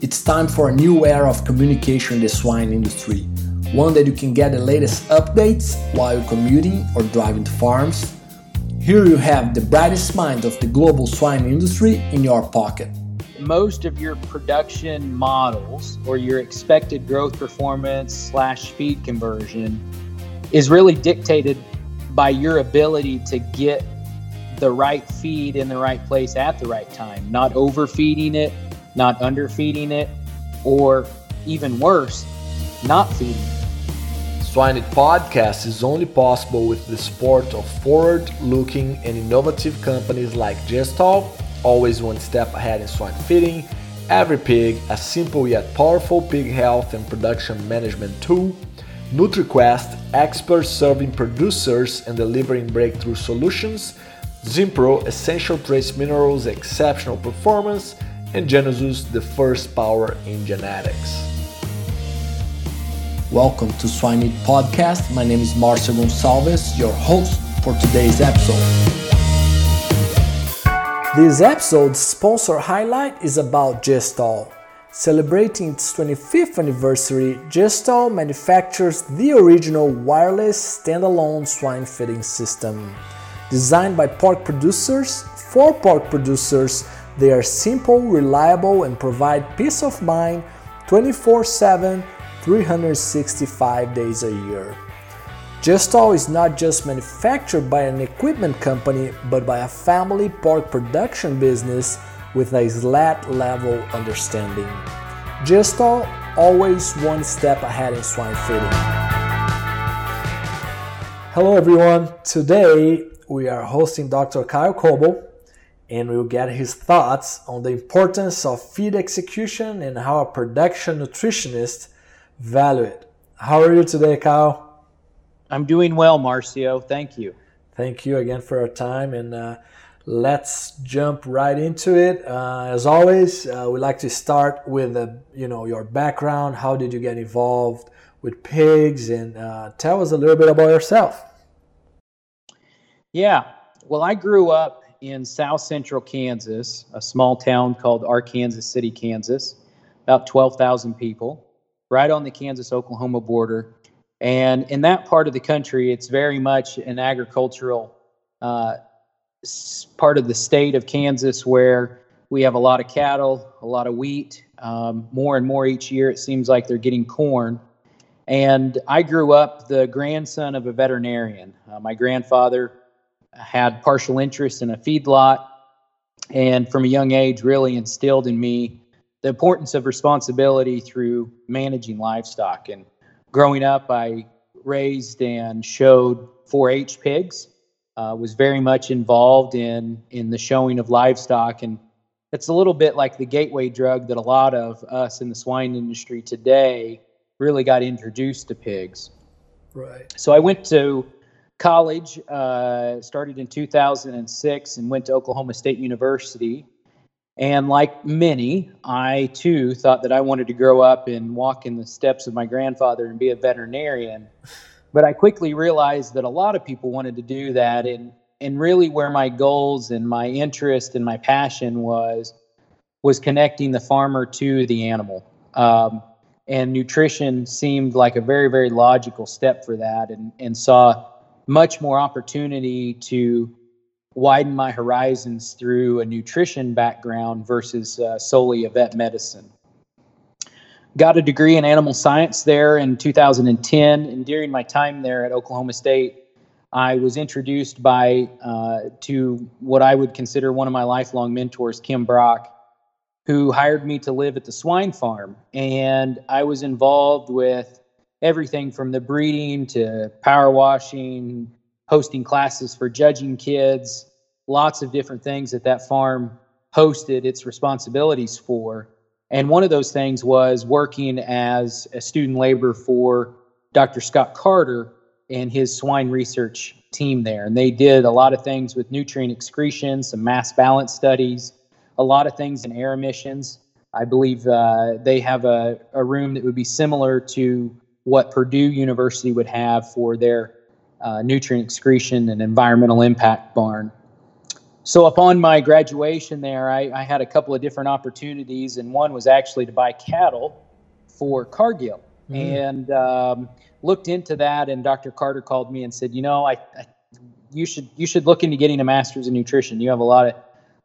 It's time for a new era of communication in the swine industry, one that you can get the latest updates while commuting or driving to farms. Here you have the brightest minds of the global swine industry in your pocket. Most of your production models or your expected growth performance slash feed conversion is really dictated by your ability to get the right feed in the right place at the right time, not overfeeding it, not underfeeding it, or even worse, not feeding it. Swine It Podcast is only possible with the support of forward looking and innovative companies like Gestal, always one step ahead in swine feeding, Every Pig, a simple yet powerful pig health and production management tool NutriQuest, experts serving producers and delivering breakthrough solutions, Zinpro, essential trace minerals, exceptional performance, and Genesus, the first power in genetics. Welcome to Swine Podcast. My name is Marcio Gonçalves, your host for today's episode. This episode's sponsor highlight is about Gestal. Celebrating its 25th anniversary, Gestal manufactures the original wireless standalone swine feeding system. Designed by pork producers for pork producers, they are simple, reliable, and provide peace of mind 24 7, 365 days a year. Gestal is not just manufactured by an equipment company, but by a family pork production business with a SLAT level understanding. Gestal always one step ahead in swine feeding. Hello everyone. Today we are hosting Dr. Kyle Coble and we'll get his thoughts on the importance of feed execution and how a production nutritionist value it. How are you today, Kyle? I'm doing well, Marcio. Thank you. Thank you again for your time and uh, let's jump right into it. Uh, as always, uh, we like to start with uh, you know your background. How did you get involved with pigs, and uh, tell us a little bit about yourself. Yeah, well, I grew up in South Central Kansas, a small town called Arkansas City, Kansas, about twelve thousand people, right on the Kansas-Oklahoma border. And in that part of the country, it's very much an agricultural uh, part of the state of Kansas where we have a lot of cattle, a lot of wheat. Um, more and more each year, it seems like they're getting corn. And I grew up the grandson of a veterinarian. Uh, my grandfather had partial interest in a feedlot, and from a young age, really instilled in me the importance of responsibility through managing livestock. And growing up, I raised and showed 4 H pigs uh, was very much involved in in the showing of livestock. And it's a little bit like the gateway drug that a lot of us in the swine industry today really got introduced to pigs. Right. So i went to college uh, started in 2006 and went to oklahoma state university. And like many i too thought that i wanted to grow up and walk in the steps of my grandfather and be a veterinarian. But I quickly realized that a lot of people wanted to do that, and and really where my goals and my interest and my passion was was connecting the farmer to the animal. Um, and nutrition seemed like a very very logical step for that, and and saw much more opportunity to widen my horizons through a nutrition background versus uh, solely a vet medicine. Got a degree in animal science there in 2010 and during my time there at oklahoma state i was introduced by uh, to what i would consider one of my lifelong mentors kim brock who hired me to live at the swine farm. And i was involved with everything from the breeding to power washing hosting classes for judging kids lots of different things that that farm hosted its responsibilities for and one of those things was working as a student labor for Dr. Scott Carter and his swine research team there. And they did a lot of things with nutrient excretion, some mass balance studies, a lot of things in air emissions. I believe uh, they have a, a room that would be similar to what Purdue University would have for their uh, nutrient excretion and environmental impact barn. So upon my graduation there, I, I, had a couple of different opportunities, and one was actually to buy cattle for Cargill, mm. and um, looked into that. And Dr. Carter called me and said, "You know, I, I, you should you should look into getting a master's in nutrition. You have a lot of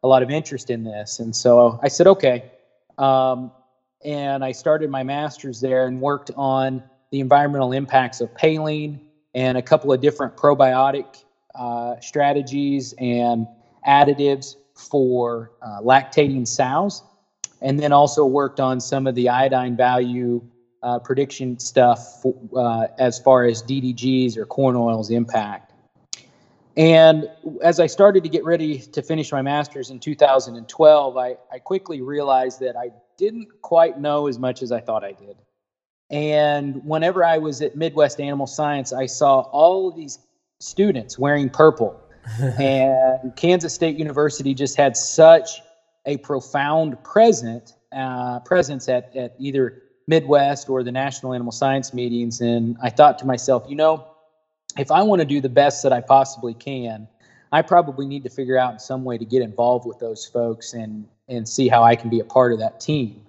a lot of interest in this." And so I said, "Okay." Um, and I started my master's there and worked on the environmental impacts of Paylean and a couple of different probiotic uh, strategies and additives for uh, lactating sows, and then also worked on some of the iodine value uh, prediction stuff for, uh, as far as DDGs or corn oil's impact. And as I started to get ready to finish my master's in 2012, I, I quickly realized that I didn't quite know as much as I thought I did. And whenever I was at Midwest Animal Science, I saw all of these students wearing purple. and Kansas State University just had such a profound present uh, presence at, at either Midwest or the National Animal Science meetings. And I thought to myself, you know, if I want to do the best that I possibly can, I probably need to figure out some way to get involved with those folks and and see how I can be a part of that team.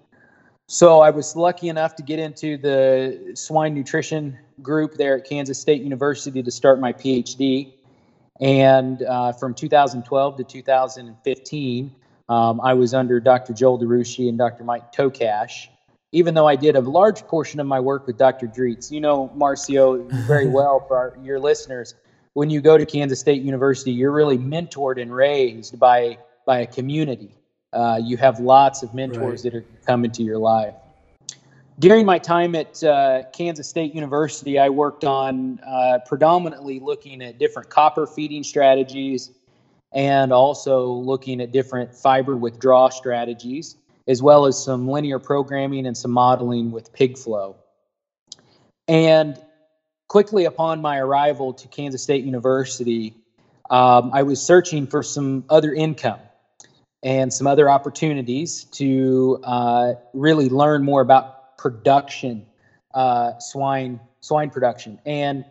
So I was lucky enough to get into the swine nutrition group there at Kansas State University to start my PhD. And uh, from 2012 to 2015, um, I was under Dr. Joel DeRouchey and Dr. Mike Tokach. Even though I did a large portion of my work with Dr. Dritz, you know Marcio very well for our, your listeners. When you go to Kansas State University, you're really mentored and raised by by a community. Uh, you have lots of mentors right. that are coming to your life. During my time at uh, Kansas State University, I worked on uh, predominantly looking at different copper feeding strategies and also looking at different fiber withdrawal strategies, as well as some linear programming and some modeling with PigFlow. And quickly upon my arrival to Kansas State University, um, I was searching for some other income and some other opportunities to uh, really learn more about production, uh, swine swine production. And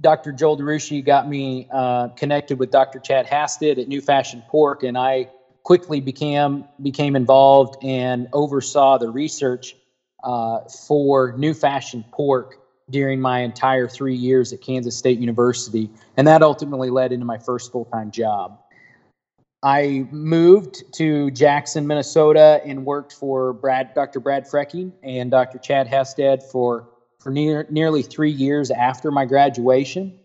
Dr. Joel DeRouchey got me uh, connected with Dr. Chad Hastad at New Fashion Pork, and I quickly became became involved and oversaw the research uh, for New Fashion Pork during my entire three years at Kansas State University, and that ultimately led into my first full time job. I moved to Jackson, Minnesota, and worked for Brad, Dr. Brad Freking and Dr. Chad Hastad for for near, nearly three years after my graduation.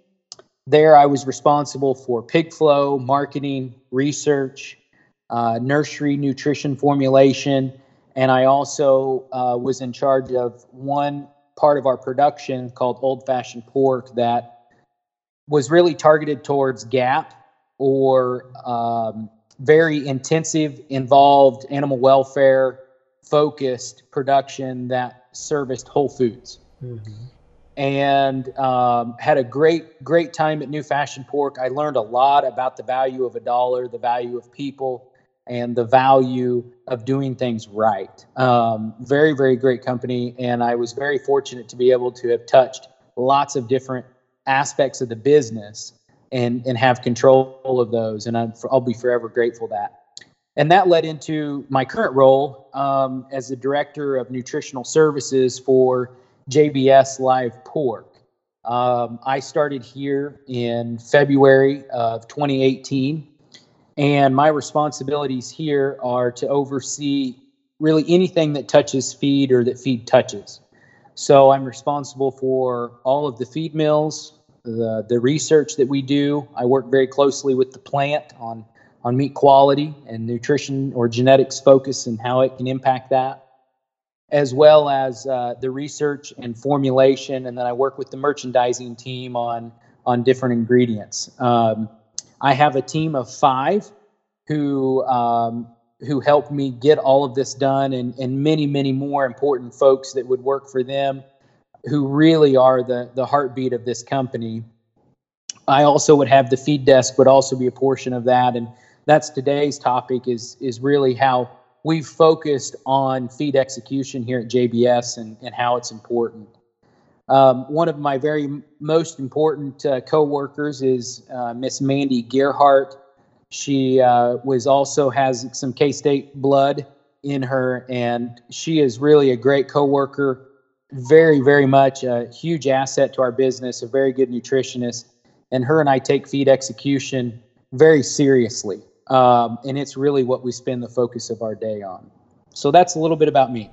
There, I was responsible for pig flow, marketing, research, uh, nursery nutrition formulation, and I also uh, was in charge of one part of our production called Old Fashioned Pork that was really targeted towards GAP or um, very intensive, involved animal welfare focused production that serviced Whole Foods. Mm-hmm. And um, had a great, great time at New Fashion Pork. I learned a lot about the value of a dollar, the value of people, and the value of doing things right. Um, very, very great company. And I was very fortunate to be able to have touched lots of different aspects of the business and and have control of those. And I'm, I'll be forever grateful that. And that led into my current role um, as the director of nutritional services for JBS Live Pork. Um, I started here in February of 2018, and my responsibilities here are to oversee really anything that touches feed or that feed touches. So I'm responsible for all of the feed mills, the the research that we do. I work very closely with the plant on on meat quality and nutrition or genetics focus and how it can impact that, as well as uh, the research and formulation. And then I work with the merchandising team on on different ingredients. Um, I have a team of five who um, who help me get all of this done, and and many many more important folks that would work for them who really are the the heartbeat of this company. I also would have the feed desk would also be a portion of that, and that's today's topic is is really how we've focused on feed execution here at JBS and, and how it's important. Um, one of my very most important uh, co-workers is uh, Miss Mandy Gerhart. She uh, was also has some K State blood in her, and she is really a great coworker. Very, very much a huge asset to our business. A very good nutritionist, and her and I take feed execution very seriously, um, and it's really what we spend the focus of our day on. So that's a little bit about me.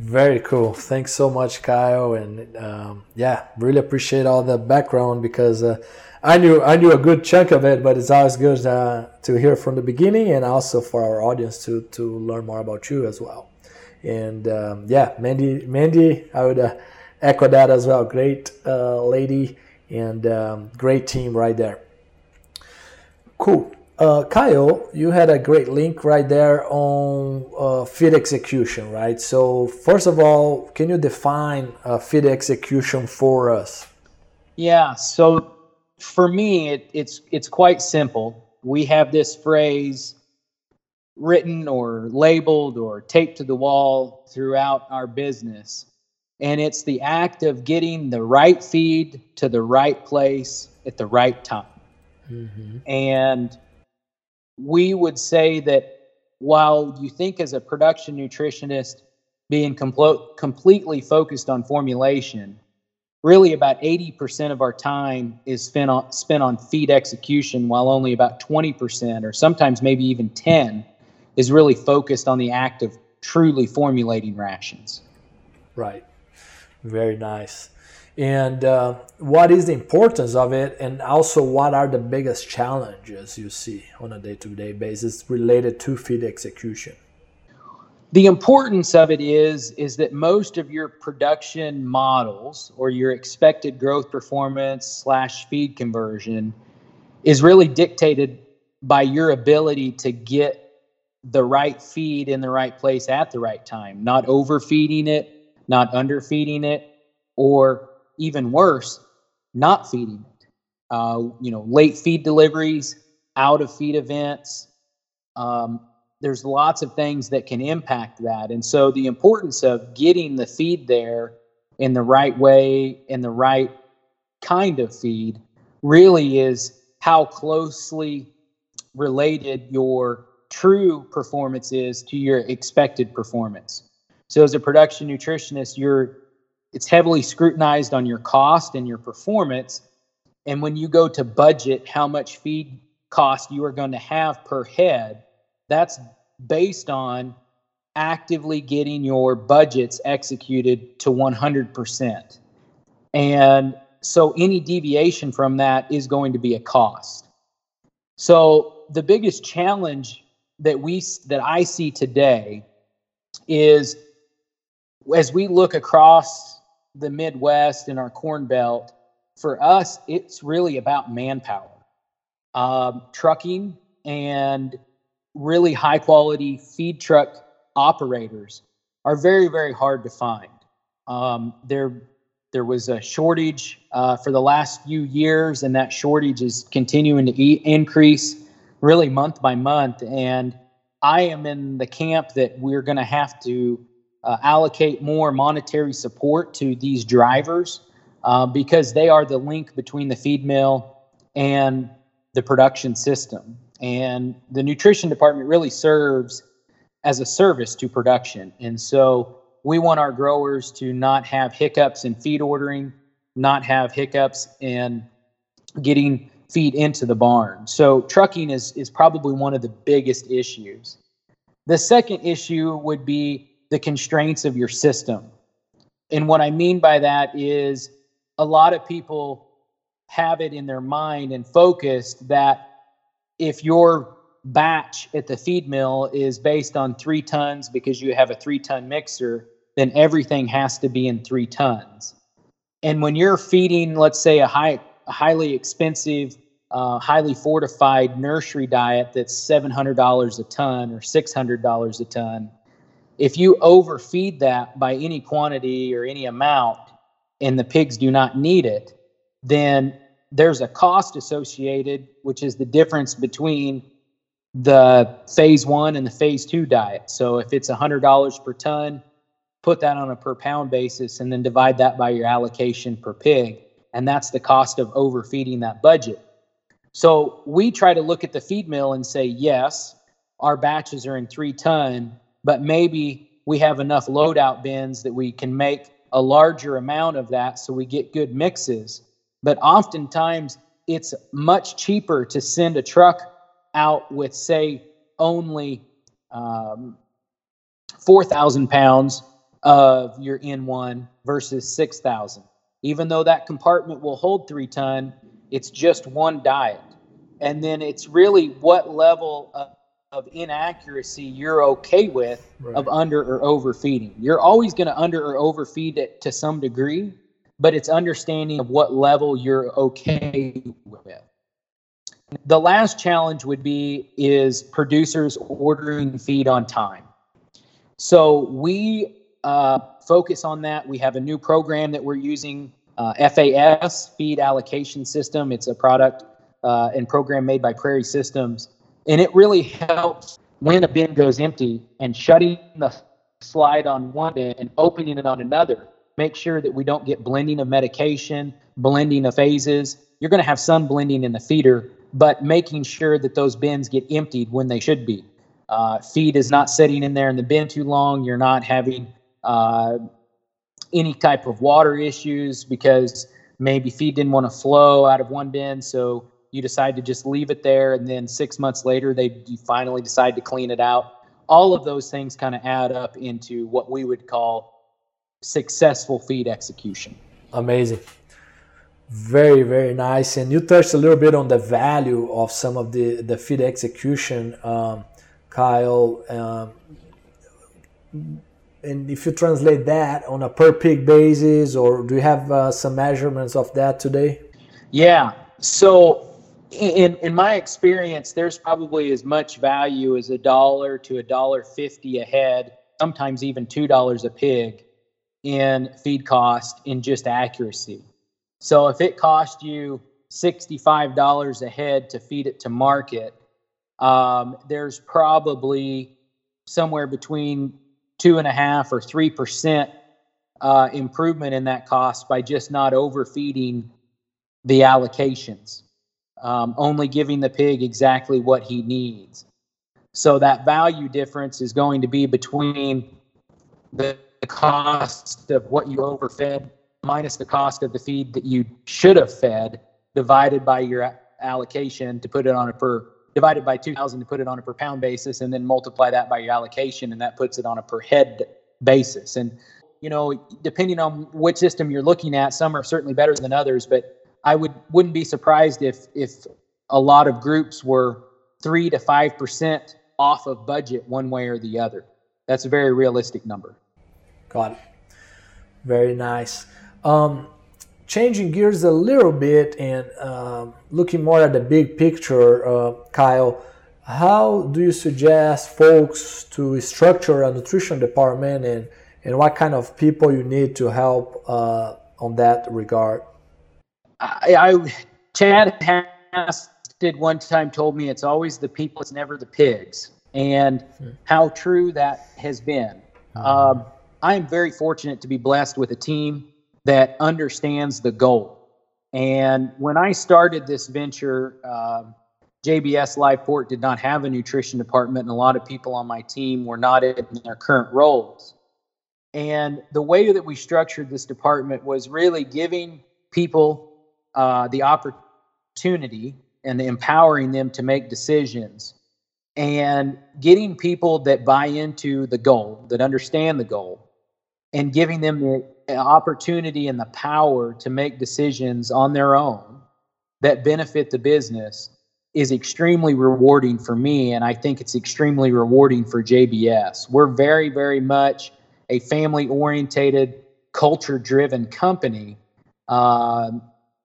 Very cool. Thanks so much, Kyle. And um, yeah, really appreciate all the background because uh, I knew I knew a good chunk of it, but it's always good uh, to hear from the beginning and also for our audience to to learn more about you as well. And um, yeah, Mandy, Mandy, I would uh, echo that as well. Great uh, lady and um, great team right there. Cool. Uh, Kyle, you had a great link right there on uh, feed execution, right? So, first of all, can you define uh, feed execution for us? Yeah. So, for me, it, it's it's quite simple. We have this phrase written or labeled or taped to the wall throughout our business, and it's the act of getting the right feed to the right place at the right time. Mm-hmm. And we would say that while you think as a production nutritionist being compl- completely focused on formulation, really about 80% of our time is spent on, spent on feed execution, while only about 20%, or sometimes maybe even 10, is really focused on the act of truly formulating rations. Right. Very nice and uh, what is the importance of it and also what are the biggest challenges you see on a day-to-day basis related to feed execution the importance of it is is that most of your production models or your expected growth performance slash feed conversion is really dictated by your ability to get the right feed in the right place at the right time not overfeeding it not underfeeding it or even worse, not feeding it. Uh, you know, late feed deliveries, out of feed events. Um, there's lots of things that can impact that. And so the importance of getting the feed there in the right way, in the right kind of feed, really is how closely related your true performance is to your expected performance. So as a production nutritionist, you're it's heavily scrutinized on your cost and your performance. And when you go to budget how much feed cost you are going to have per head, that's based on actively getting your budgets executed to 100%. And so any deviation from that is going to be a cost. So the biggest challenge that we that I see today is as we look across the Midwest and our Corn Belt, for us, it's really about manpower, um, trucking, and really high quality feed truck operators are very, very hard to find. Um, there, there was a shortage uh, for the last few years, and that shortage is continuing to e- increase really month by month. And I am in the camp that we're going to have to uh, allocate more monetary support to these drivers uh, because they are the link between the feed mill and the production system. And the nutrition department really serves as a service to production. And so we want our growers to not have hiccups in feed ordering, not have hiccups in getting feed into the barn. So trucking is, is probably one of the biggest issues. The second issue would be the constraints of your system. And what I mean by that is a lot of people have it in their mind and focused that if your batch at the feed mill is based on three tons because you have a three ton mixer, then everything has to be in three tons. And when you're feeding, let's say, a high, a highly expensive, uh, highly fortified nursery diet that's $700 a ton or $600 a ton, if you overfeed that by any quantity or any amount and the pigs do not need it, then there's a cost associated, which is the difference between the phase one and the phase two diet. So if it's $100 per ton, put that on a per pound basis and then divide that by your allocation per pig. And that's the cost of overfeeding that budget. So we try to look at the feed mill and say, yes, our batches are in three ton, but maybe we have enough loadout bins that we can make a larger amount of that so we get good mixes. But oftentimes it's much cheaper to send a truck out with, say, only um, 4,000 pounds of your N1 versus 6,000. Even though that compartment will hold three ton, it's just one diet. And then it's really what level of, of inaccuracy you're okay with right. of under or overfeeding. You're always going to under or overfeed it to some degree, but it's understanding of what level you're okay with. The last challenge would be is producers ordering feed on time. So we uh, focus on that. We have a new program that we're using, uh, FAS, Feed Allocation System. It's a product uh, and program made by Prairie Systems. And it really helps when a bin goes empty and shutting the slide on one bin and opening it on another. Make sure that we don't get blending of medication, blending of phases. You're going to have some blending in the feeder, but making sure that those bins get emptied when they should be. Uh, feed is not sitting in there in the bin too long. You're not having uh, any type of water issues because maybe feed didn't want to flow out of one bin, so you decide to just leave it there, and then six months later, they finally decide to clean it out. All of those things kind of add up into what we would call successful feed execution. Amazing. Very, very nice. And you touched a little bit on the value of some of the, the feed execution, um, Kyle. Um, and if you translate that on a per pig basis, or do you have uh, some measurements of that today? Yeah. So, in in my experience, there's probably as much value as a dollar to a dollar fifty a head, sometimes even two dollars a pig, in feed cost in just accuracy. So, if it cost you sixty-five dollars a head to feed it to market, um, there's probably somewhere between two and a half or three percent uh, improvement in that cost by just not overfeeding the allocations, um, only giving the pig exactly what he needs. So that value difference is going to be between the, the cost of what you overfed minus the cost of the feed that you should have fed divided by your allocation to put it on a per divided by 2000 to put it on a per pound basis and then multiply that by your allocation and that puts it on a per head basis. And you know depending on which system you're looking at some are certainly better than others but i would wouldn't be surprised if if a lot of groups were 3 to 5% off of budget one way or the other. That's a very realistic number. Got it. Very nice. Um, changing gears a little bit and uh, looking more at the big picture, uh, Kyle, how do you suggest folks to structure a nutrition department and, and what kind of people you need to help uh, on that regard? I, I Chad did one time told me it's always the people, it's never the pigs, and hmm. how true that has been. Mm-hmm. Um, I am very fortunate to be blessed with a team that understands the goal. And when I started this venture, uh, um, JBS Live Pork did not have a nutrition department, and a lot of people on my team were not in their current roles. And the way that we structured this department was really giving people uh, the opportunity and empowering them to make decisions and getting people that buy into the goal, that understand the goal, and giving them the opportunity and the power to make decisions on their own that benefit the business is extremely rewarding for me. And I think it's extremely rewarding for JBS. We're very, very much a family orientated, culture driven company. Um,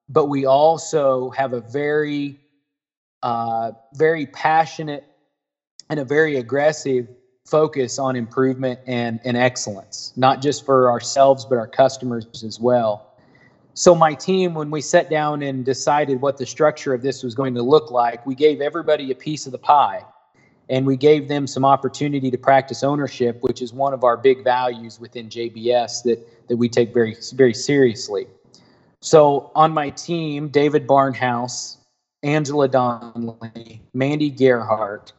but we also have a very, uh, very passionate and a very aggressive focus on improvement and, and excellence, not just for ourselves, but our customers as well. So, my team, when we sat down and decided what the structure of this was going to look like, we gave everybody a piece of the pie and we gave them some opportunity to practice ownership, which is one of our big values within JBS that, that we take very, very seriously. So, on my team, David Barnhouse Angela Donnelly, Mandy Gerhart,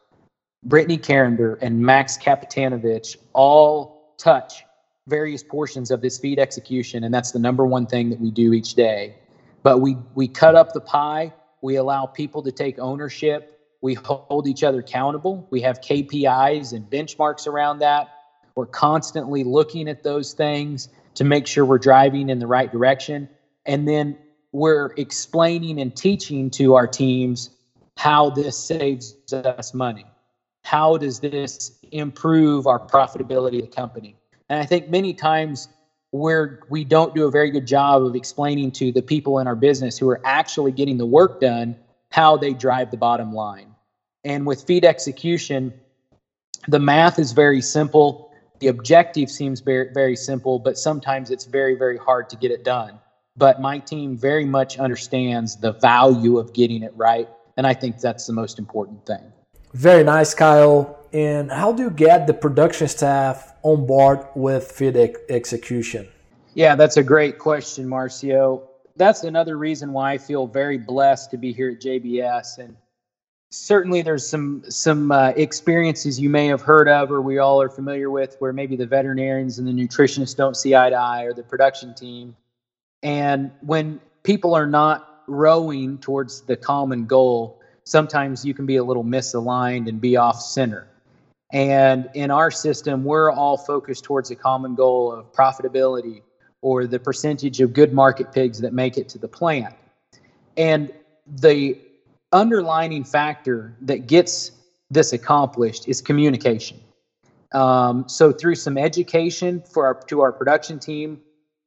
Brittany Carender, and Max Kapitanovich all touch various portions of this feed execution, and that's the number one thing that we do each day. But we we cut up the pie. We allow people to take ownership. We hold each other accountable. We have KPIs and benchmarks around that. We're constantly looking at those things to make sure we're driving in the right direction. And then we're explaining and teaching to our teams how this saves us money. How does this improve our profitability of the company? And I think many times where we don't do a very good job of explaining to the people in our business who are actually getting the work done how they drive the bottom line. And with feed execution, the math is very simple. The objective seems very, very simple, but sometimes it's very, very hard to get it done. But my team very much understands the value of getting it right. And I think that's the most important thing. Very nice, Kyle. And how do you get the production staff on board with feed ex- execution? Yeah, that's a great question, Marcio. That's another reason why I feel very blessed to be here at JBS. And certainly there's some some uh, experiences you may have heard of or we all are familiar with where maybe the veterinarians and the nutritionists don't see eye to eye or the production team. And when people are not rowing towards the common goal, sometimes you can be a little misaligned and be off center. And in our system, we're all focused towards a common goal of profitability or the percentage of good market pigs that make it to the plant. And the underlining factor that gets this accomplished is communication. Um, so through some education for our, to our production team,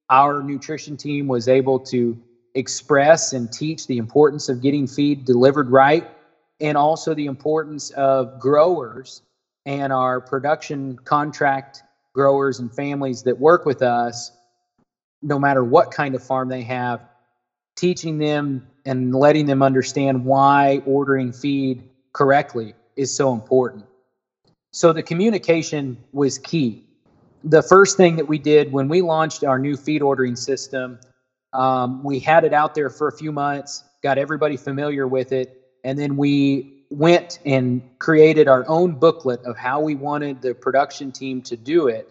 our nutrition team was able to express and teach the importance of getting feed delivered right and also the importance of growers and our production contract growers and families that work with us no matter what kind of farm they have teaching them and letting them understand why ordering feed correctly is so important. So the communication was key. The first thing that we did when we launched our new feed ordering system um, we had it out there for a few months, got everybody familiar with it, and then we went and created our own booklet of how we wanted the production team to do it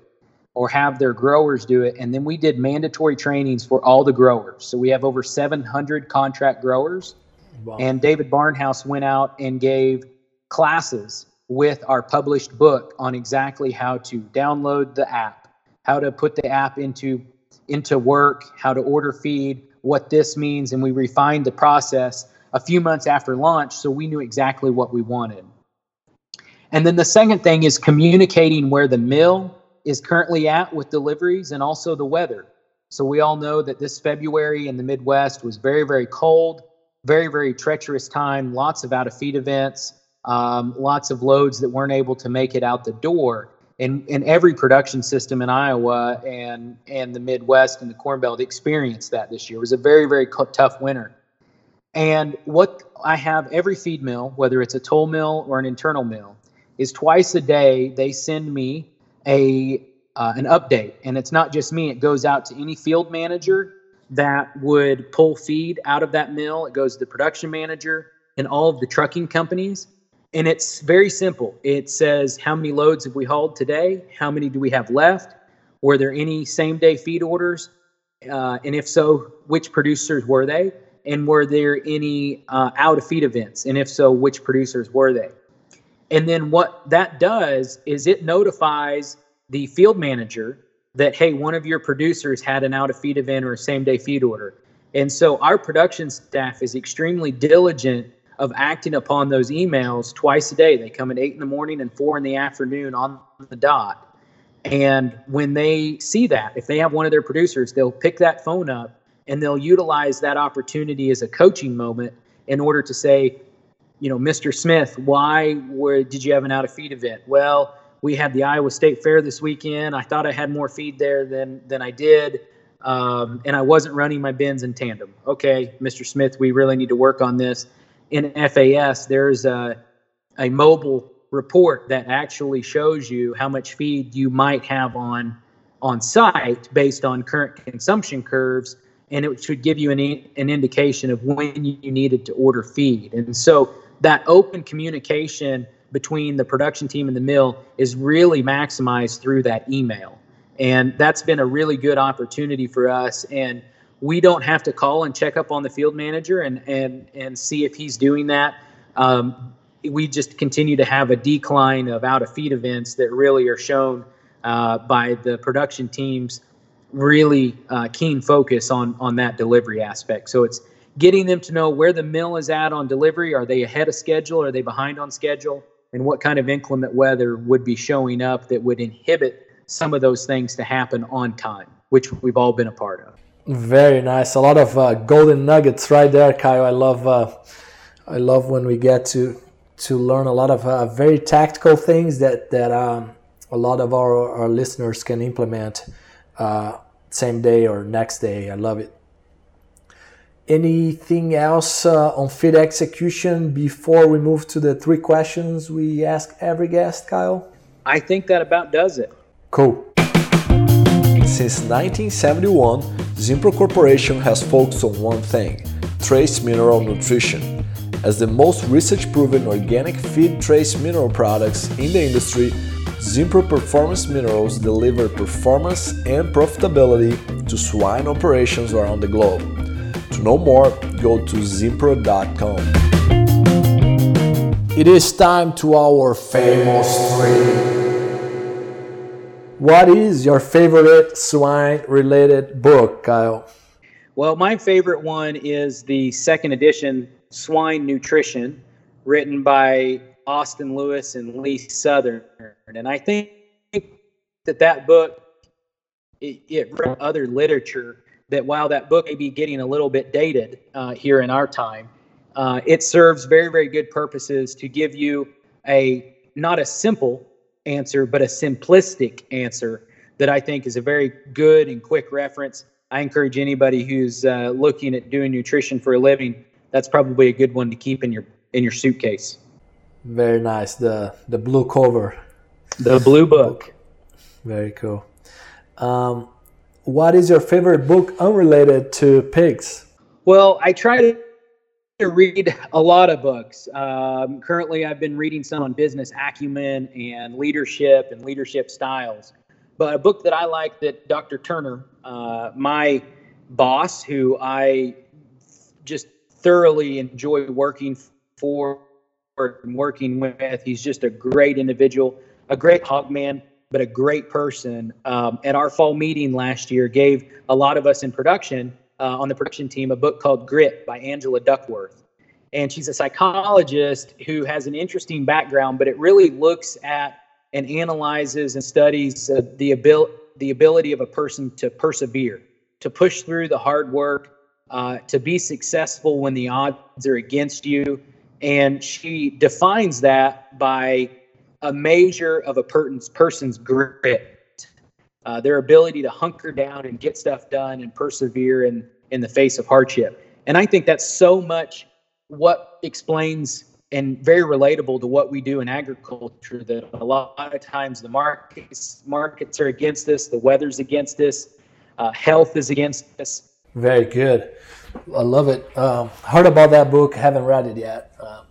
or have their growers do it. And then we did mandatory trainings for all the growers. So we have over 700 contract growers. Wow. And David Barnhouse went out and gave classes with our published book on exactly how to download the app, how to put the app into into work, how to order feed, what this means, and we refined the process a few months after launch so we knew exactly what we wanted. And then the second thing is communicating where the mill is currently at with deliveries and also the weather. So we all know that this February in the Midwest was very, very cold, very, very treacherous time, lots of out of feed events, um, lots of loads that weren't able to make it out the door and, and every production system in Iowa and and the Midwest and the Corn Belt experienced that this year. It was a very very tough winter. And what I have every feed mill, whether it's a toll mill or an internal mill, is twice a day they send me a uh, an update, and it's not just me. It goes out to any field manager that would pull feed out of that mill. It goes to the production manager and all of the trucking companies and it's very simple. It says how many loads have we hauled today? How many do we have left? Were there any same day feed orders? Uh, and if so, which producers were they? And were there any uh, out of feed events? And if so, which producers were they? And then what that does is it notifies the field manager that, hey, one of your producers had an out of feed event or a same day feed order. And so our production staff is extremely diligent of acting upon those emails twice a day. They come at eight in the morning and four in the afternoon on the dot. And when they see that, if they have one of their producers, they'll pick that phone up and they'll utilize that opportunity as a coaching moment in order to say, you know, Mr. Smith, why were, did you have an out of feed event? Well, we had the Iowa State Fair this weekend. I thought I had more feed there than than I did, um, and I wasn't running my bins in tandem. Okay, Mr. Smith, we really need to work on this in FAS, there's a, a mobile report that actually shows you how much feed you might have on on site based on current consumption curves and it should give you an, an indication of when you needed to order feed. And so that open communication between the production team and the mill is really maximized through that email. And that's been a really good opportunity for us. And we don't have to call and check up on the field manager and, and, and see if he's doing that. Um, we just continue to have a decline of out of feed events that really are shown uh, by the production teams really uh, keen focus on on that delivery aspect. So it's getting them to know where the mill is at on delivery. Are they ahead of schedule? Are they behind on schedule? And what kind of inclement weather would be showing up that would inhibit some of those things to happen on time, which we've all been a part of. Very nice. A lot of uh, golden nuggets right there, Kyle. I love. Uh, I love when we get to to learn a lot of uh, very tactical things that that um, a lot of our, our listeners can implement uh, same day or next day. I love it. Anything else uh, on feed execution before we move to the three questions we ask every guest, Kyle? I think that about does it. Cool. Since 1971, Zinpro Corporation has focused on one thing trace mineral nutrition. As the most research proven organic feed trace mineral products in the industry, Zinpro Performance Minerals deliver performance and profitability to swine operations around the globe. To know more, go to zinpro.com. It is time to our famous three. What is your favorite swine related book, Kyle? Well, my favorite one is the second edition, Swine Nutrition, written by Austin Lewis and Lee Southern. And I think that that book, it, it other literature that while that book may be getting a little bit dated uh, here in our time, uh, it serves very, very good purposes to give you a not a simple answer, but a simplistic answer that I think is a very good and quick reference. I encourage anybody who's uh, looking at doing nutrition for a living. That's probably a good one to keep in your in your suitcase. Very nice. The the blue cover. The blue book. Very cool. Um, what is your favorite book unrelated to pigs? Well, I try to read a lot of books. Um, currently, I've been reading some on business acumen and leadership and leadership styles. But a book that I like that Dr. Turner, uh, my boss, who I just thoroughly enjoy working for and working with. He's just a great individual, a great hog man, but a great person. Um, at our fall meeting last year, gave a lot of us in production uh, on the production team a book called Grit by Angela Duckworth. And she's a psychologist who has an interesting background, but it really looks at and analyzes and studies uh, the, abil- the ability of a person to persevere, to push through the hard work, uh, to be successful when the odds are against you, and she defines that by a measure of a person's, person's grit, uh, their ability to hunker down and get stuff done and persevere in, in the face of hardship. And I think that's so much what explains and very relatable to what we do in agriculture that a lot of times the markets markets are against us, the weather's against us, uh, health is against us. Very good. I love it. Um, heard about that book, haven't read it yet. Um,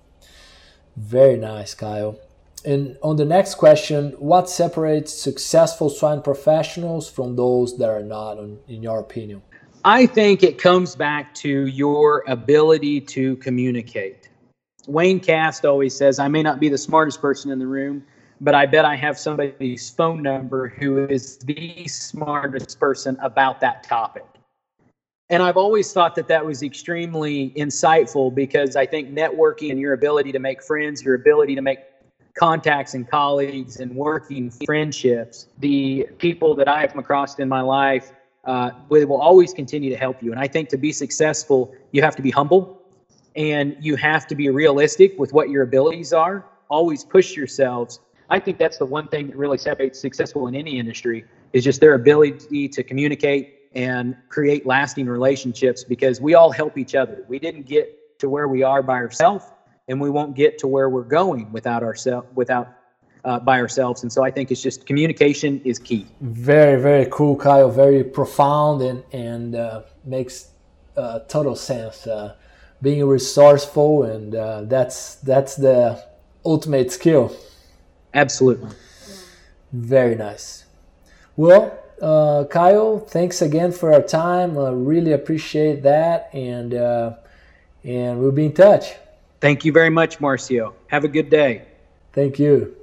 very nice, Kyle. And on the next question, what separates successful swine professionals from those that are not, in your opinion? I think it comes back to your ability to communicate. Wayne Cast always says, I may not be the smartest person in the room, but I bet I have somebody's phone number who is the smartest person about that topic. And I've always thought that that was extremely insightful because I think networking and your ability to make friends, your ability to make contacts and colleagues and working friendships, the people that I have come across in my life uh, will always continue to help you. And I think to be successful, you have to be humble and you have to be realistic with what your abilities are. Always push yourselves. I think that's the one thing that really separates successful in any industry is just their ability to communicate and create lasting relationships because we all help each other. We didn't get to where we are by ourselves, and we won't get to where we're going without ourselves without uh, by ourselves. And so I think it's just communication is key. Very, very cool, Kyle. Very profound and, and uh, makes uh, total sense. Uh, being resourceful, and uh, that's, that's the ultimate skill. Absolutely. Very nice. Well, uh, Kyle, thanks again for our time. I really appreciate that, and and we'll be in touch. Thank you very much, Marcio. Have a good day. Thank you.